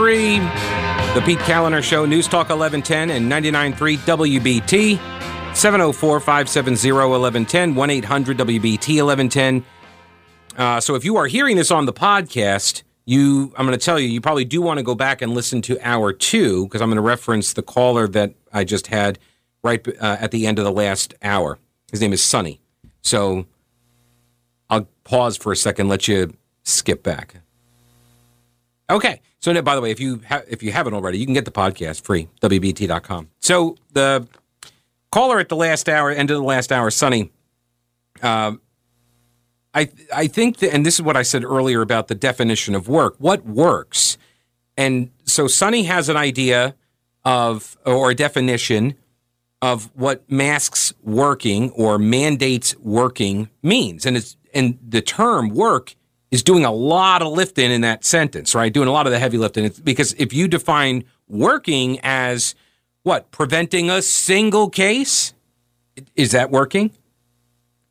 three, the Pete Kaliner Show, News Talk 1110 and 99.3 WBT. 704 570 1110, 1 800 WBT 1110. Uh, so if you are hearing this on the podcast, you I'm going to tell you, you probably do want to go back and listen to hour two because I'm going to reference the caller that I just had right uh, at the end of the last hour. His name is Sonny. So I'll pause for a second, let you skip back. Okay. So by the way, if you ha- if you haven't already, you can get the podcast free wbt.com. So the caller at the last hour, end of the last hour, Sonny. Uh, I I think that, and this is what I said earlier about the definition of work. What works? And so Sonny has an idea of or a definition of what masks working or mandates working means, and it's and the term work is doing a lot of lifting in that sentence, right? Doing a lot of the heavy lifting. It's because if you define working as what preventing a single case, is that working?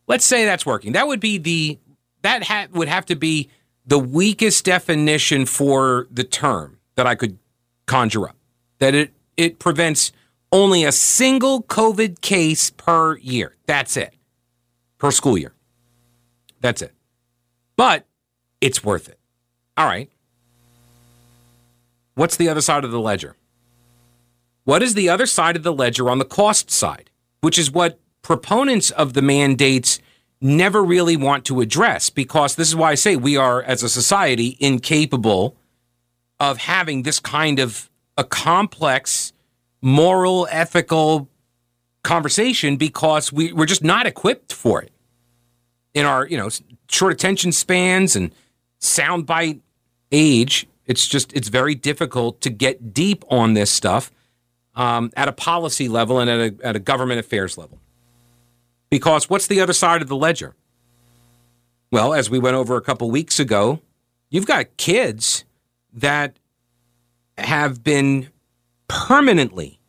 Let's say that's working. That would be the that ha- would have to be the weakest definition for the term that I could conjure up. That it it prevents only a single COVID case per year. That's it. Per school year. That's it. But it's worth it. All right. What's the other side of the ledger? What is the other side of the ledger on the cost side, which is what proponents of the mandates never really want to address because this is why I say we are, as a society, incapable of having this kind of a complex moral, ethical conversation because we, we're just not equipped for it in our, you know, short attention spans and soundbite age. It's just, it's very difficult to get deep on this stuff um, at a policy level and at a, at a government affairs level. Because what's the other side of the ledger? Well, as we went over a couple weeks ago, you've got kids that have been permanently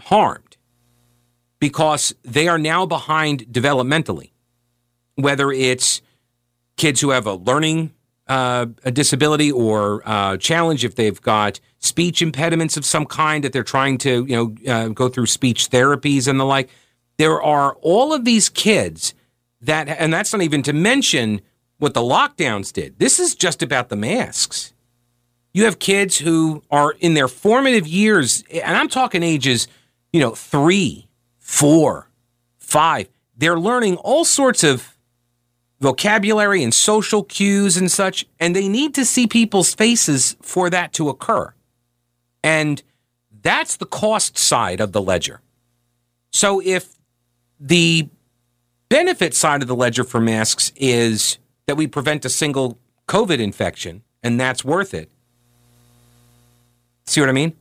harmed because they are now behind developmentally, whether it's kids who have a learning uh, a disability or uh, challenge, if they've got speech impediments of some kind that they're trying to, you know, uh, go through speech therapies and the like. There are all of these kids that, and that's not even to mention what the lockdowns did. This is just about the masks. You have kids who are in their formative years, and I'm talking ages, you know, three, four, five. They're learning all sorts of vocabulary and social cues and such, and they need to see people's faces for that to occur. And that's the cost side of the ledger. So if the benefit side of the ledger for masks is that we prevent a single COVID infection, and that's worth it. See what I mean?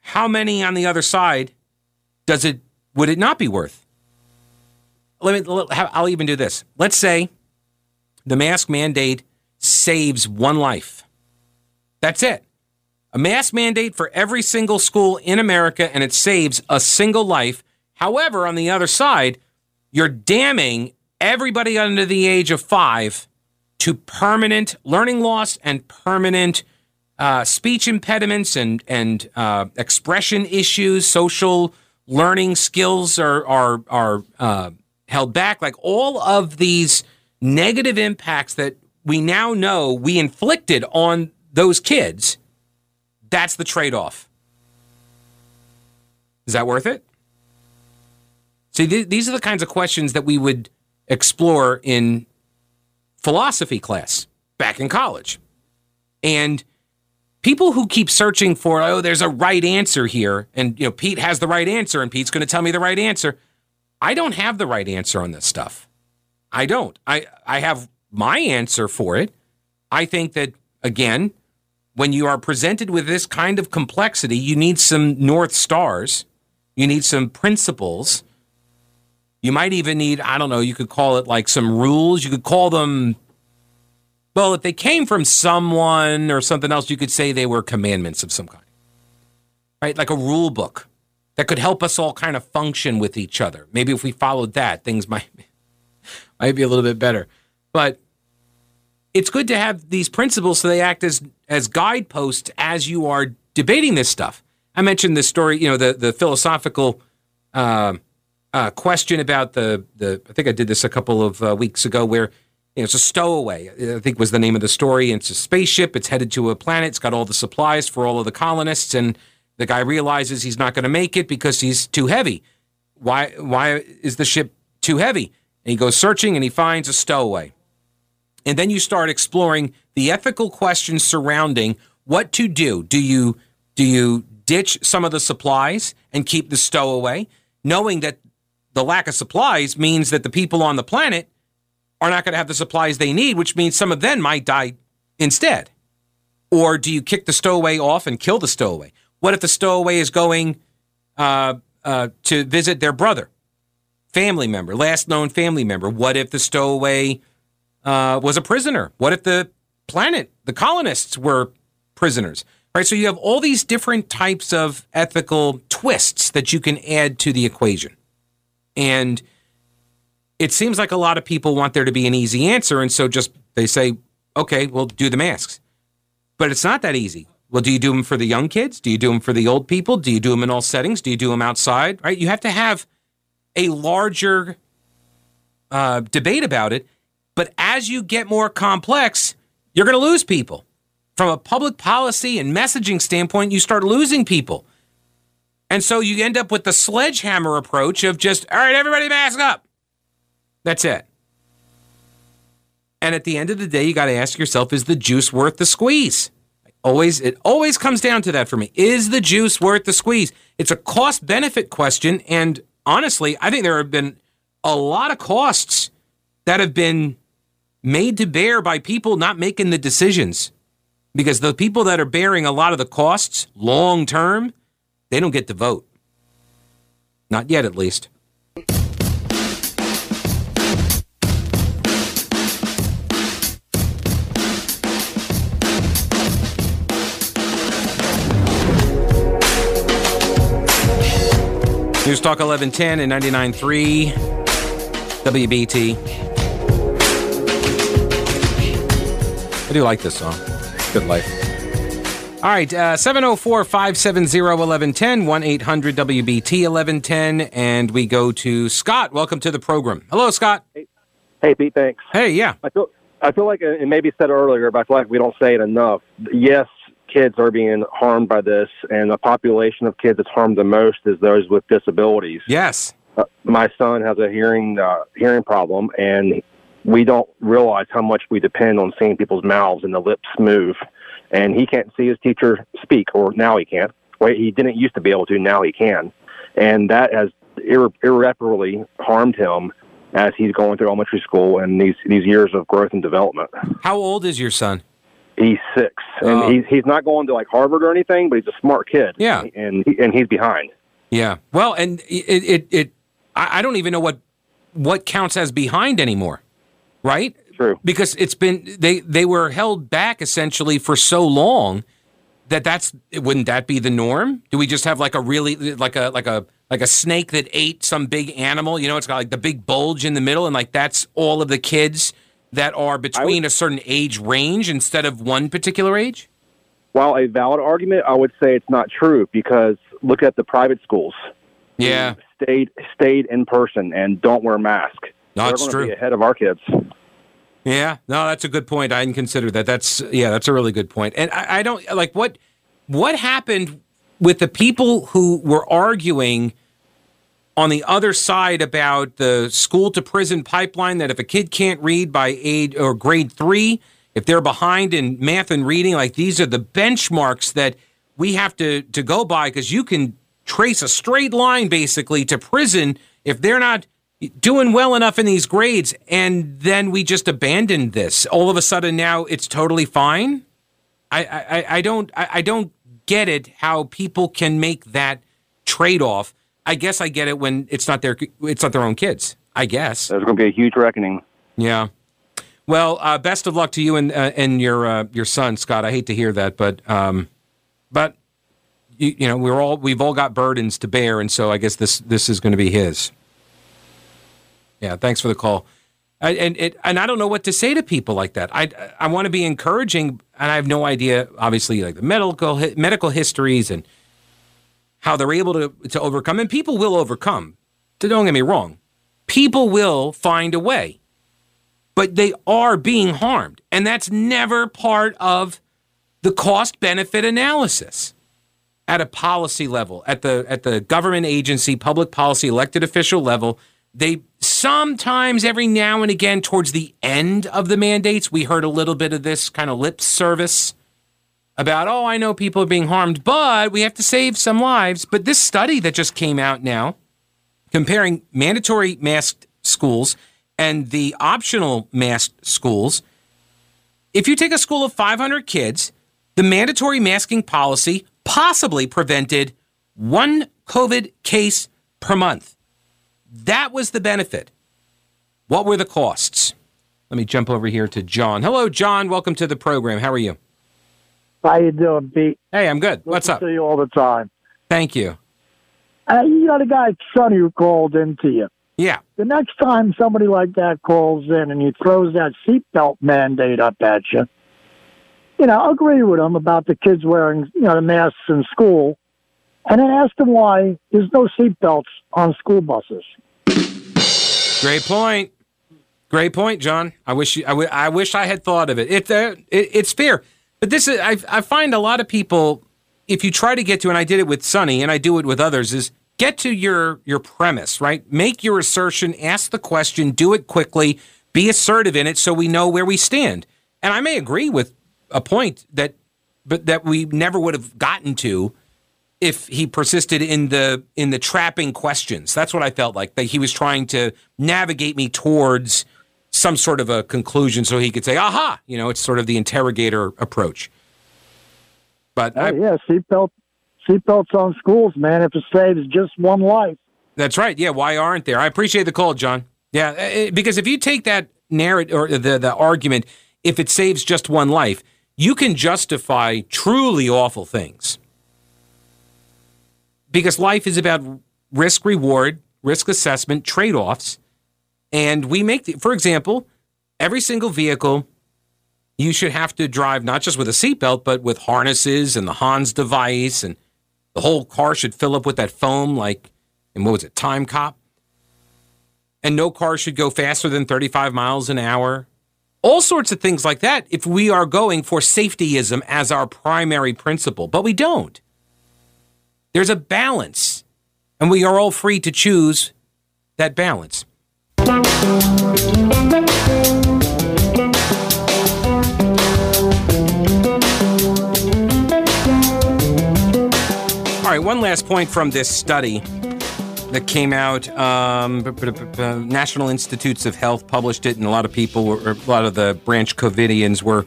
How many on the other side does it would it not be worth? Let me I'll even do this. Let's say the mask mandate saves one life. That's it. A mask mandate for every single school in America, and it saves a single life. However, on the other side, you're damning everybody under the age of five to permanent learning loss and permanent uh, speech impediments and and uh, expression issues, social learning skills are are are uh, held back. Like all of these negative impacts that we now know we inflicted on those kids, that's the trade off. Is that worth it? See, th- these are the kinds of questions that we would explore in philosophy class back in college. And people who keep searching for, oh, there's a right answer here, and you know, Pete has the right answer, and Pete's going to tell me the right answer. I don't have the right answer on this stuff. I don't. I, I have my answer for it. I think that, again, when you are presented with this kind of complexity, you need some North Stars, you need some principles. You might even need, I don't know, you could call it like some rules. You could call them, well, if they came from someone or something else, you could say they were commandments of some kind, right? Like a rule book that could help us all kind of function with each other. Maybe if we followed that, things might might be a little bit better. But it's good to have these principles so they act as as guideposts as you are debating this stuff. I mentioned the story, you know, the the philosophical uh, uh, question about the the. I think I did this a couple of uh, weeks ago, where you know, it's a stowaway. I think was the name of the story. It's a spaceship. It's headed to a planet. It's got all the supplies for all of the colonists, and the guy realizes he's not going to make it because he's too heavy. Why? Why is the ship too heavy? And he goes searching, and he finds a stowaway. And then you start exploring the ethical questions surrounding what to do. Do you do you ditch some of the supplies and keep the stowaway, knowing that the lack of supplies means that the people on the planet are not going to have the supplies they need, which means some of them might die instead? Or do you kick the stowaway off and kill the stowaway? What if the stowaway is going uh, uh, to visit their brother, family member, last known family member? What if the stowaway uh, was a prisoner? What if the planet, the colonists, were prisoners? Right. So you have all these different types of ethical twists that you can add to the equation. And it seems like a lot of people want there to be an easy answer. And so just they say, okay, we'll do the masks. But it's not that easy. Well, do you do them for the young kids? Do you do them for the old people? Do you do them in all settings? Do you do them outside? Right? You have to have a larger uh, debate about it. But as you get more complex, you're going to lose people. From a public policy and messaging standpoint, you start losing people. And so you end up with the sledgehammer approach of just, all right, everybody mask up. That's it. And at the end of the day, you got to ask yourself, is the juice worth the squeeze? Always, it always comes down to that for me. Is the juice worth the squeeze? It's a cost benefit question. And honestly, I think there have been a lot of costs that have been made to bear by people not making the decisions. Because the people that are bearing a lot of the costs long term, they don't get to vote. Not yet, at least. News Talk 1110 and 99.3 WBT. I do like this song. Good life. All right, uh, 704 570 1110, 1 800 WBT 1110. And we go to Scott. Welcome to the program. Hello, Scott. Hey, hey Pete, thanks. Hey, yeah. I feel, I feel like it may be said earlier, but I feel like we don't say it enough. Yes, kids are being harmed by this, and the population of kids that's harmed the most is those with disabilities. Yes. Uh, my son has a hearing uh, hearing problem, and we don't realize how much we depend on seeing people's mouths and the lips move. And he can't see his teacher speak, or now he can't. Well, he didn't used to be able to. Now he can, and that has irre- irreparably harmed him as he's going through elementary school and these these years of growth and development. How old is your son? He's six, and Oh. he's he's not going to like Harvard or anything, but he's a smart kid. Yeah. and he, and he's behind. Yeah. Well, and it, it, it I I don't even know what, what counts as behind anymore, right? True. because it's been they they were held back essentially for so long that that's wouldn't that be the norm? Do we just have like a really like a like a like a snake that ate some big animal? You know, it's got like the big bulge in the middle, and like that's all of the kids that are between a certain age range instead of one particular age. While a valid argument, I would say it's not true because look at the private schools. Yeah, stayed stayed in person and don't wear masks. No, They're it's true. Be ahead of our kids. yeah. No, that's a good point. I didn't consider that. That's yeah, that's a really good point. And I, I don't like what what happened with the people who were arguing on the other side about the school to prison pipeline that if a kid can't read by age or grade three, if they're behind in math and reading, like these are the benchmarks that we have to to go by because you can trace a straight line basically to prison if they're not doing well enough in these grades and then we just abandoned this. All of a sudden now it's totally fine. I i, I don't I, I don't get it how people can make that trade-off i guess i get it when it's not their it's not their own kids i guess. There's going to be a huge reckoning. yeah. Well uh, best of luck to you and uh, and your uh, your son scott. I hate to hear that but um but you, you know we're all we've all got burdens to bear and so i guess this this is going to be his. Yeah thanks for the call. I, and it, and I don't know what to say to people like that. I I want to be encouraging, and I have no idea, obviously, like the medical medical histories and how they're able to to overcome. And people will overcome. Don't get me wrong, people will find a way, but they are being harmed, and that's never part of the cost benefit analysis at a policy level, at the at the government agency, public policy, elected official level. They sometimes, every now and again, towards the end of the mandates, we heard a little bit of this kind of lip service about, oh, I know people are being harmed, but we have to save some lives. But this study that just came out now, comparing mandatory masked schools and the optional masked schools, if you take a school of 500 kids, the mandatory masking policy possibly prevented one COVID case per month. That was the benefit. What were the costs? Let me jump over here to John. Hello, John. Welcome to the program. How are you? How you doing, Pete? Hey, I'm good. What's Listen up? To you all the time. Thank you. Uh, you got a guy, Sonny, who called into you. Yeah. The next time somebody like that calls in and he throws that seatbelt mandate up at you, you know, agree with him about the kids wearing, you know, the masks in school, and then ask them why there's no seatbelts on school buses. Great point. Great point, John. I wish you, I, w- I wish I had thought of it. It, uh, it it's fair, but this is I I find a lot of people if you try to get to and I did it with Sonny and I do it with others is get to your your premise, right? Make your assertion, ask the question, do it quickly, be assertive in it so we know where we stand. And I may agree with a point that but that we never would have gotten to if he persisted in the in the trapping questions. That's what I felt like. That he was trying to navigate me towards some sort of a conclusion so he could say, aha, you know, it's sort of the interrogator approach. But Oh, I, yeah, seatbelt, seatbelts on schools, man. If it saves just one life. That's right. Yeah. Why aren't there? I appreciate the call, John. Yeah, eh, because if you take that narrative or the the argument, if it saves just one life, you can justify truly awful things. Because life is about risk reward, risk assessment, trade offs, and we make, the, for example, every single vehicle you should have to drive not just with a seatbelt, but with harnesses and the Hans device, and the whole car should fill up with that foam, like, and what was it, Time Cop? And no car should go faster than 35 miles an hour. All sorts of things like that if we are going for safetyism as our primary principle, but we don't. There's a balance, and we are all free to choose that balance. All right, one last point from this study that came out. Um, National Institutes of Health published it, and a lot of people, were, a lot of the branch COVIDians were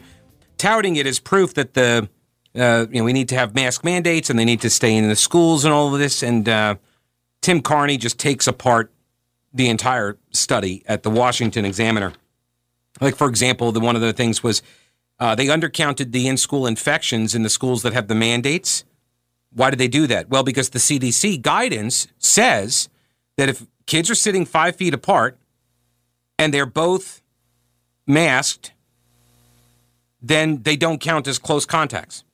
touting it as proof that the uh, you know we need to have mask mandates and they need to stay in the schools and all of this. And uh, Tim Carney just takes apart the entire study at the Washington Examiner. Like for example, the one of the things was uh, they undercounted the in-school infections in the schools that have the mandates. Why did they do that? Well, because the CDC guidance says that if kids are sitting five feet apart and they're both masked, then they don't count as close contacts.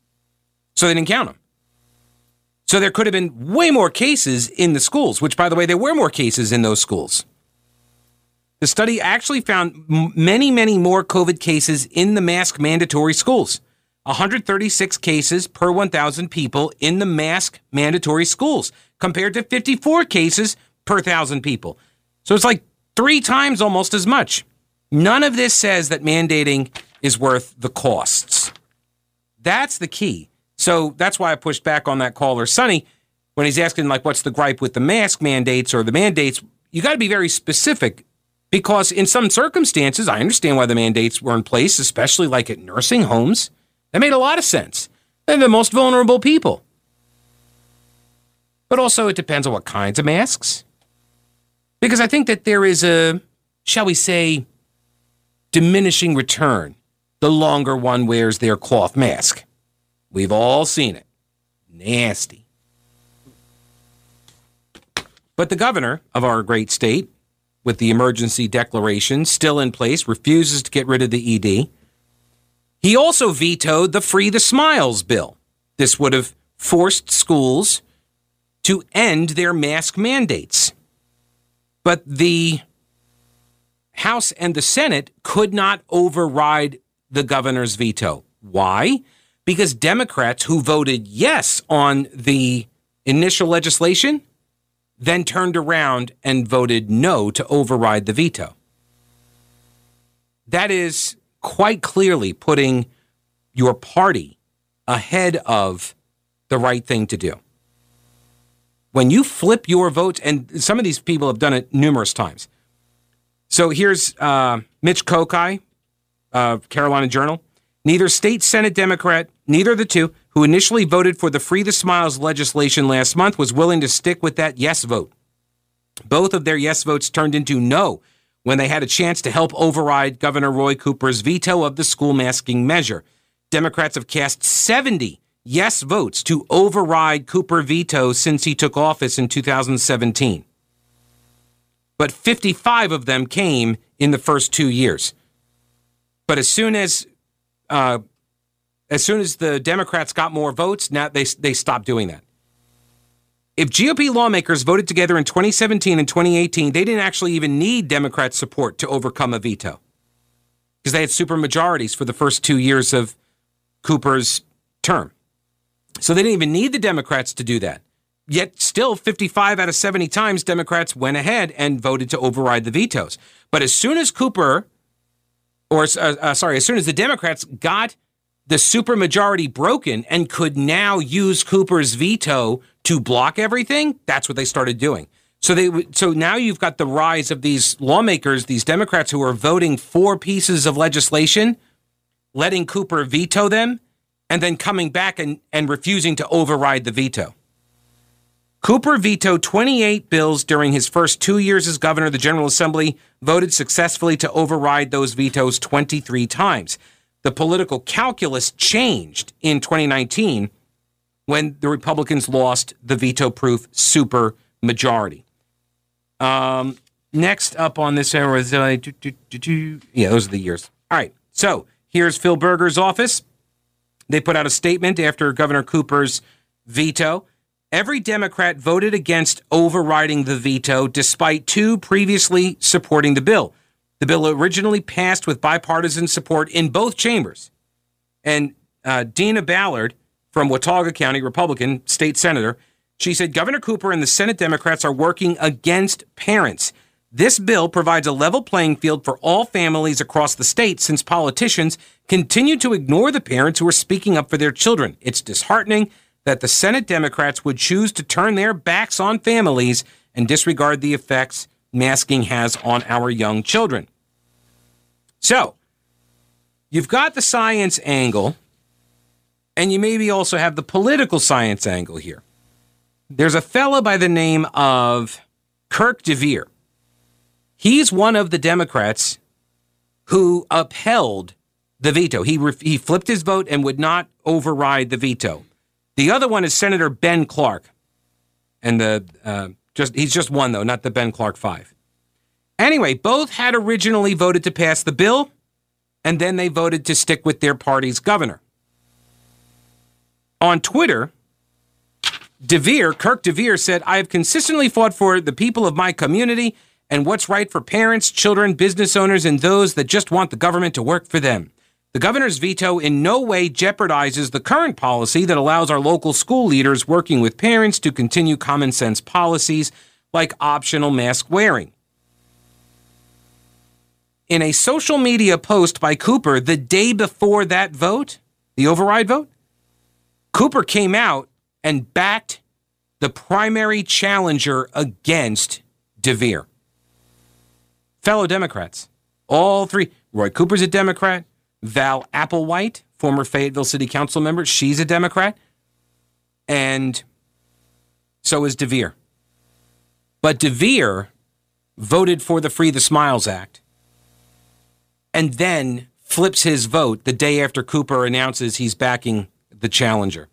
So they didn't count them. So there could have been way more cases in the schools, which, by the way, there were more cases in those schools. The study actually found many, many more COVID cases in the mask mandatory schools. 136 cases per 1,000 people in the mask mandatory schools, compared to 54 cases per 1,000 people. So it's like three times almost as much. None of this says that mandating is worth the costs. That's the key. So that's why I pushed back on that caller, Sonny, when he's asking, like, what's the gripe with the mask mandates or the mandates? You got to be very specific because in some circumstances, I understand why the mandates were in place, especially like at nursing homes. That made a lot of sense. They're the most vulnerable people. But also, it depends on what kinds of masks. Because I think that there is a, shall we say, diminishing return the longer one wears their cloth mask. We've all seen it. Nasty. But the governor of our great state with the emergency declaration still in place, refuses to get rid of the ED. He also vetoed the Free the Smiles bill. This would have forced schools to end their mask mandates. But the House and the Senate could not override the governor's veto. Why? Because Democrats who voted yes on the initial legislation then turned around and voted no to override the veto. That is quite clearly putting your party ahead of the right thing to do. When you flip your vote, and some of these people have done it numerous times. So here's uh, Mitch Kokai, Carolina Journal. Neither state Senate Democrat, neither of the two, who initially voted for the Free the Smiles legislation last month, was willing to stick with that yes vote. Both of their yes votes turned into no when they had a chance to help override Governor Roy Cooper's veto of the school masking measure. Democrats have cast 70 yes votes to override Cooper veto since he took office in 2017. But 55 of them came in the first two years. But as soon as uh, as soon as the Democrats got more votes, now they they stopped doing that. If GOP lawmakers voted together in 2017 and 2018, they didn't actually even need Democrat support to overcome a veto because they had supermajorities for the first two years of Cooper's term. So they didn't even need the Democrats to do that. Yet, still, 55 out of 70 times, Democrats went ahead and voted to override the vetoes. But as soon as Cooper, or uh, uh, sorry, as soon as the Democrats got the supermajority broken and could now use Cooper's veto to block everything, that's what they started doing. So they so now you've got the rise of these lawmakers, these Democrats who are voting for pieces of legislation, letting Cooper veto them, and then coming back and, and refusing to override the veto. Cooper vetoed 28 bills during his first two years as governor. The General Assembly voted successfully to override those vetoes 23 times the political calculus changed in 2019 when the Republicans lost the veto proof super majority. Um, next up on this era is, uh, yeah, those are the years. All right. So here's Phil Berger's office. They put out a statement after Governor Cooper's veto. Every Democrat voted against overriding the veto despite two previously supporting the bill. The bill originally passed with bipartisan support in both chambers. And uh, Deanna Ballard from Watauga County, Republican state senator, she said Governor Cooper and the Senate Democrats are working against parents. This bill provides a level playing field for all families across the state since politicians continue to ignore the parents who are speaking up for their children. It's disheartening that the Senate Democrats would choose to turn their backs on families and disregard the effects masking has on our young children. So, you've got the science angle, and you maybe also have the political science angle here. There's a fella by the name of Kirk deViere. He's one of the Democrats who upheld the veto. He, re- he flipped his vote and would not override the veto. The other one is Senator Ben Clark. And the uh, just he's just one though, not the Ben Clark 5. Anyway, both had originally voted to pass the bill, and then they voted to stick with their party's governor. On Twitter, deViere, Kirk deViere said, I have consistently fought for the people of my community and what's right for parents, children, business owners, and those that just want the government to work for them. The governor's veto in no way jeopardizes the current policy that allows our local school leaders working with parents to continue common sense policies like optional mask wearing in a social media post by Cooper the day before that vote, the override vote, Cooper came out and backed the primary challenger against deViere. Fellow Democrats, all three. Roy Cooper's a Democrat. Val Applewhite, former Fayetteville City Council member, she's a Democrat. And so is deViere. But deViere voted for the Free the Smiles Act and then flips his vote the day after Cooper announces he's backing the challenger.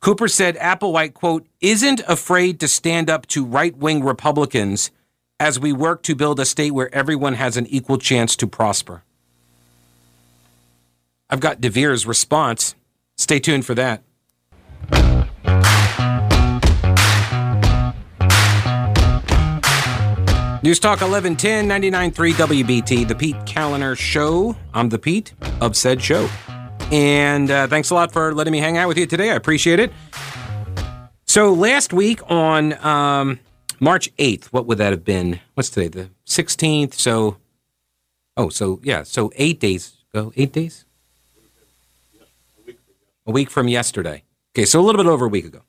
Cooper said Applewhite, quote, isn't afraid to stand up to right wing Republicans as we work to build a state where everyone has an equal chance to prosper. I've got deViere's response. Stay tuned for that. News Talk 1110 99.3 WBT, the Pete Kaliner Show. I'm the Pete of said show. And uh, thanks a lot for letting me hang out with you today. I appreciate it. So last week on um, March 8th, what would that have been? What's today? The 16th. So, oh, so yeah, so eight days ago. Eight days? A week from yesterday. Okay, so a little bit over a week ago.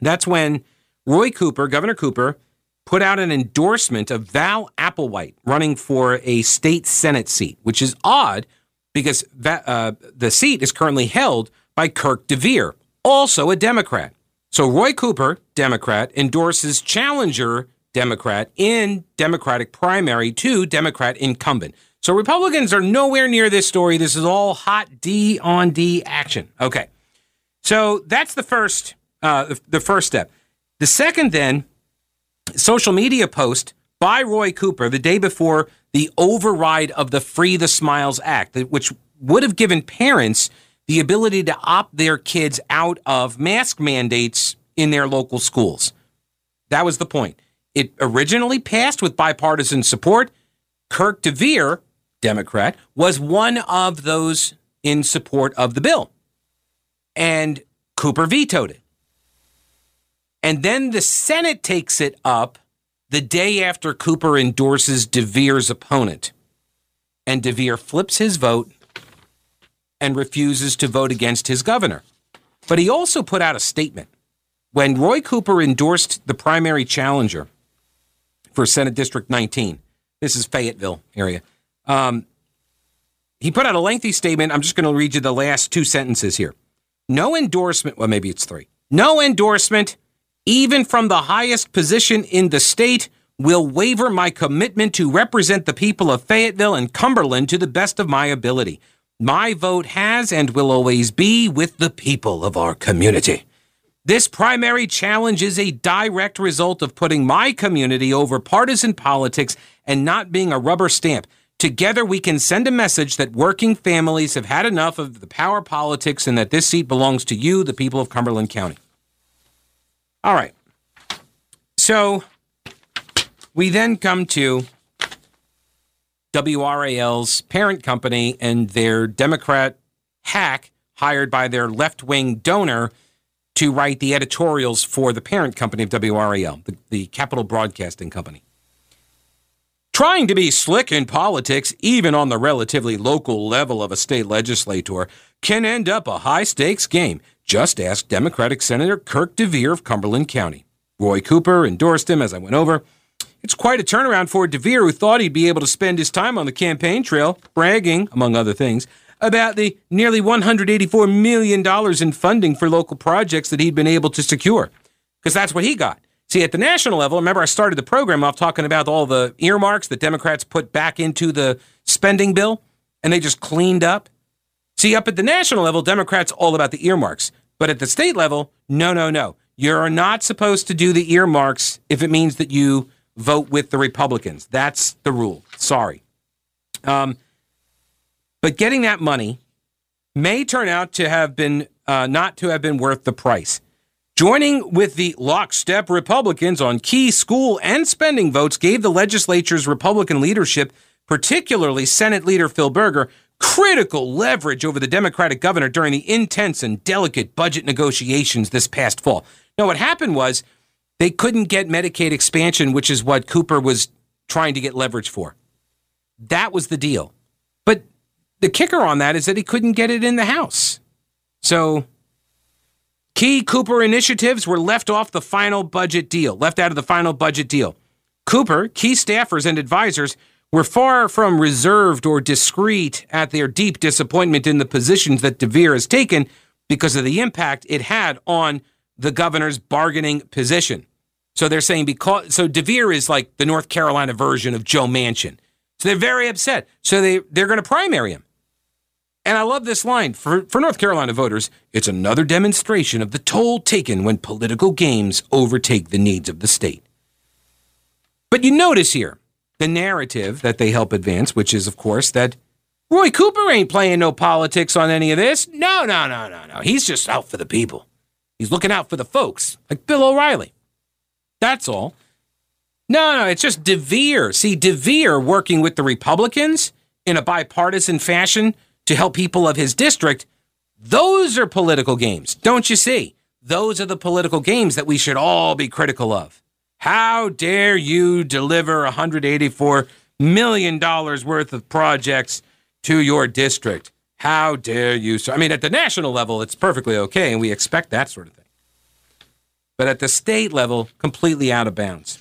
That's when Roy Cooper, Governor Cooper, put out an endorsement of Val Applewhite running for a state Senate seat, which is odd because uh, the seat is currently held by Kirk deViere, also a Democrat. So Roy Cooper, Democrat, endorses challenger Democrat in Democratic primary to Democrat incumbent. So Republicans are nowhere near this story. This is all hot D on D action. Okay. So that's the first uh, the first step. The second then social media post by Roy Cooper the day before the override of the Free the Smiles Act, which would have given parents the ability to opt their kids out of mask mandates in their local schools. That was the point. It originally passed with bipartisan support. Kirk deViere, Democrat, was one of those in support of the bill. And Cooper vetoed it. And then the Senate takes it up the day after Cooper endorses deViere's opponent. And deViere flips his vote and refuses to vote against his governor. But he also put out a statement. When Roy Cooper endorsed the primary challenger for Senate District 19, this is Fayetteville area, um, he put out a lengthy statement. I'm just going to read you the last two sentences here. No endorsement, well, maybe it's three. No endorsement, even from the highest position in the state, will waiver my commitment to represent the people of Fayetteville and Cumberland to the best of my ability. My vote has and will always be with the people of our community. This primary challenge is a direct result of putting my community over partisan politics and not being a rubber stamp. Together, we can send a message that working families have had enough of the power politics and that this seat belongs to you, the people of Cumberland County. All right. So we then come to WRAL's parent company and their Democrat hack hired by their left wing donor to write the editorials for the parent company of WRAL, the, the Capital Broadcasting Company. Trying to be slick in politics, even on the relatively local level of a state legislator, can end up a high stakes game. Just ask Democratic Senator Kirk deViere of Cumberland County. Roy Cooper endorsed him as I went over. It's quite a turnaround for deViere, who thought he'd be able to spend his time on the campaign trail, bragging, among other things, about the nearly $184 million in funding for local projects that he'd been able to secure. Because that's what he got. See, at the national level, remember I started the program off talking about all the earmarks that Democrats put back into the spending bill and they just cleaned up? See, up at the national level, Democrats all about the earmarks. But at the state level, no, no, no. You're not supposed to do the earmarks if it means that you vote with the Republicans. That's the rule. Sorry. Um, but getting that money may turn out to have been uh, not to have been worth the price. Joining with the lockstep Republicans on key school and spending votes gave the legislature's Republican leadership, particularly Senate Leader Phil Berger, critical leverage over the Democratic governor during the intense and delicate budget negotiations this past fall. Now, what happened was they couldn't get Medicaid expansion, which is what Cooper was trying to get leverage for. That was the deal. But the kicker on that is that he couldn't get it in the House. So key Cooper initiatives were left off the final budget deal, left out of the final budget deal. Cooper, key staffers, and advisors were far from reserved or discreet at their deep disappointment in the positions that deViere has taken because of the impact it had on the governor's bargaining position. So they're saying because so deViere is like the North Carolina version of Joe Manchin. So they're very upset. So they they're going to primary him. And I love this line for for North Carolina voters. It's another demonstration of the toll taken when political games overtake the needs of the state. But you notice here the narrative that they help advance, which is, of course, that Roy Cooper ain't playing no politics on any of this. No, no, no, no, no. He's just out for the people. He's looking out for the folks, like Bill O'Reilly. That's all. No, no, it's just deViere. See, deViere working with the Republicans in a bipartisan fashion to help people of his district. Those are political games, don't you see? Those are the political games that we should all be critical of. How dare you deliver $184 million worth of projects to your district? How dare you? So, I mean, at the national level, it's perfectly okay, and we expect that sort of thing. But at the state level, completely out of bounds.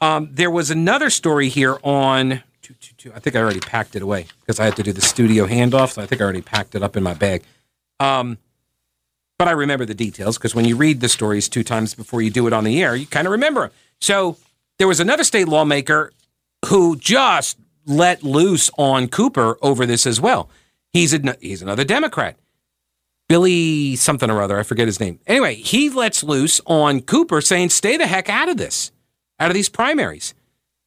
Um, there was another story here on. I think I already packed it away because I had to do the studio handoff. So I think I already packed it up in my bag. Um, but I remember the details because when you read the stories two times before you do it on the air, you kind of remember them. So there was another state lawmaker who just let loose on Cooper over this as well. He's a, he's another Democrat. Billy something or other, I forget his name. Anyway, he lets loose on Cooper saying, stay the heck out of this, out of these primaries.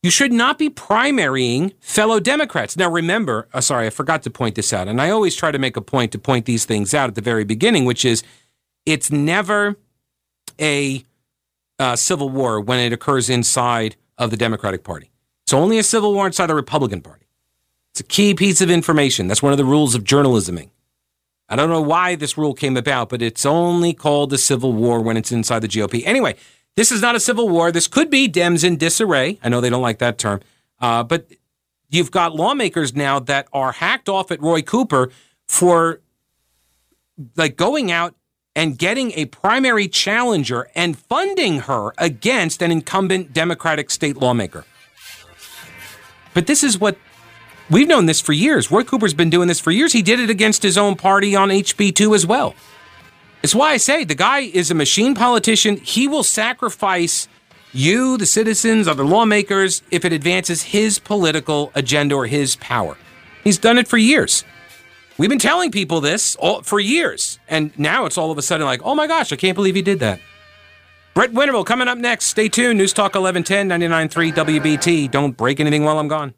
You should not be primarying fellow Democrats. Now, remember, uh, sorry, I forgot to point this out. And I always try to make a point to point these things out at the very beginning, which is it's never a uh, civil war when it occurs inside of the Democratic Party. It's only a civil war inside the Republican Party. It's a key piece of information. That's one of the rules of journalisming. I don't know why this rule came about, but it's only called a civil war when it's inside the GOP. Anyway, this is not a civil war. This could be Dems in disarray. I know they don't like that term, uh, but you've got lawmakers now that are hacked off at Roy Cooper for like going out and getting a primary challenger and funding her against an incumbent Democratic state lawmaker. But this is what we've known this for years. Roy Cooper's been doing this for years. He did it against his own party on HB2 as well. It's why I say the guy is a machine politician. He will sacrifice you, the citizens, other lawmakers, if it advances his political agenda or his power. He's done it for years. We've been telling people this all, for years, and now it's all of a sudden like, oh my gosh, I can't believe he did that. Brett Winterble coming up next. Stay tuned. News Talk 1110, 99.3 WBT. Don't break anything while I'm gone.